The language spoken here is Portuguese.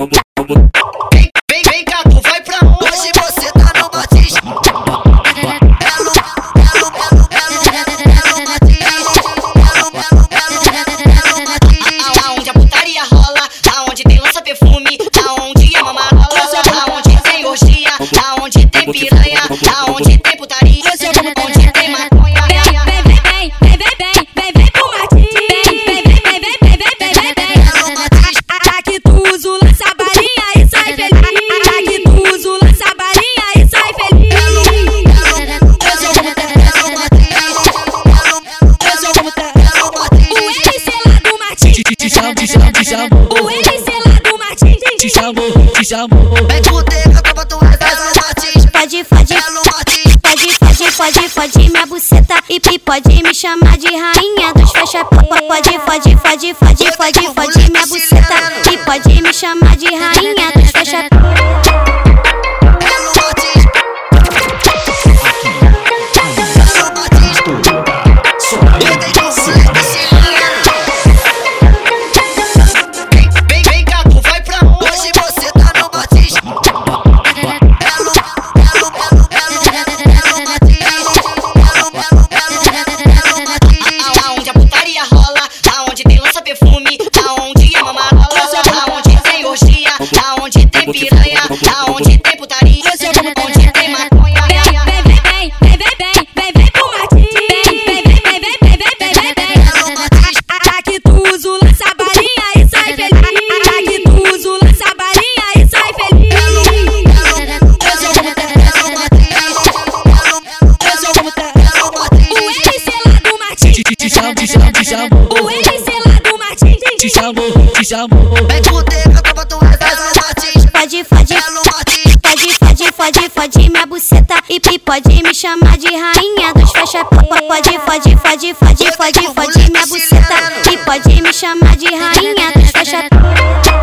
Vem, vem, cá, vai pra onde? Você tá no matiz. Aonde a putaria rola, aonde tem lança perfume, aonde a mama rola, aonde tem orgia, aonde tem piranha. chamou, te chamou, te chamou. O MC lá do Martins te chamo. te chamou. Vem de roteira, toma tua casa, Martins. Pode, pode, pode, pode, pode, pode minha buceta e pode me chamar de rainha dos fecha pode, pode, pode, pode, pode, pode minha buceta e pode me chamar de rainha. Tem piranha, aonde tem putaria, onde tem maconha. Vem, vem, vem, vem, vem, vem, vem pro Martins. Vem, vem, vem, vem, vem, vem, vem, vem, vem. Martins. Aqui tu usa lança balinha e sai feliz. Aqui tu usa lança balinha e sai feliz. O MC lá do Martins. Te, te, te chamou, te chamou. O MC lá do Martins. Te chamou, te chamou. Vem boteca, tropa, tu é fode, fode, fode, fode, fode, fode minha buceta. E pode me chamar de rainha dos fecha pode, fode, fode, fode, fode, fode minha buceta. e pode me chamar de rainha dos fecha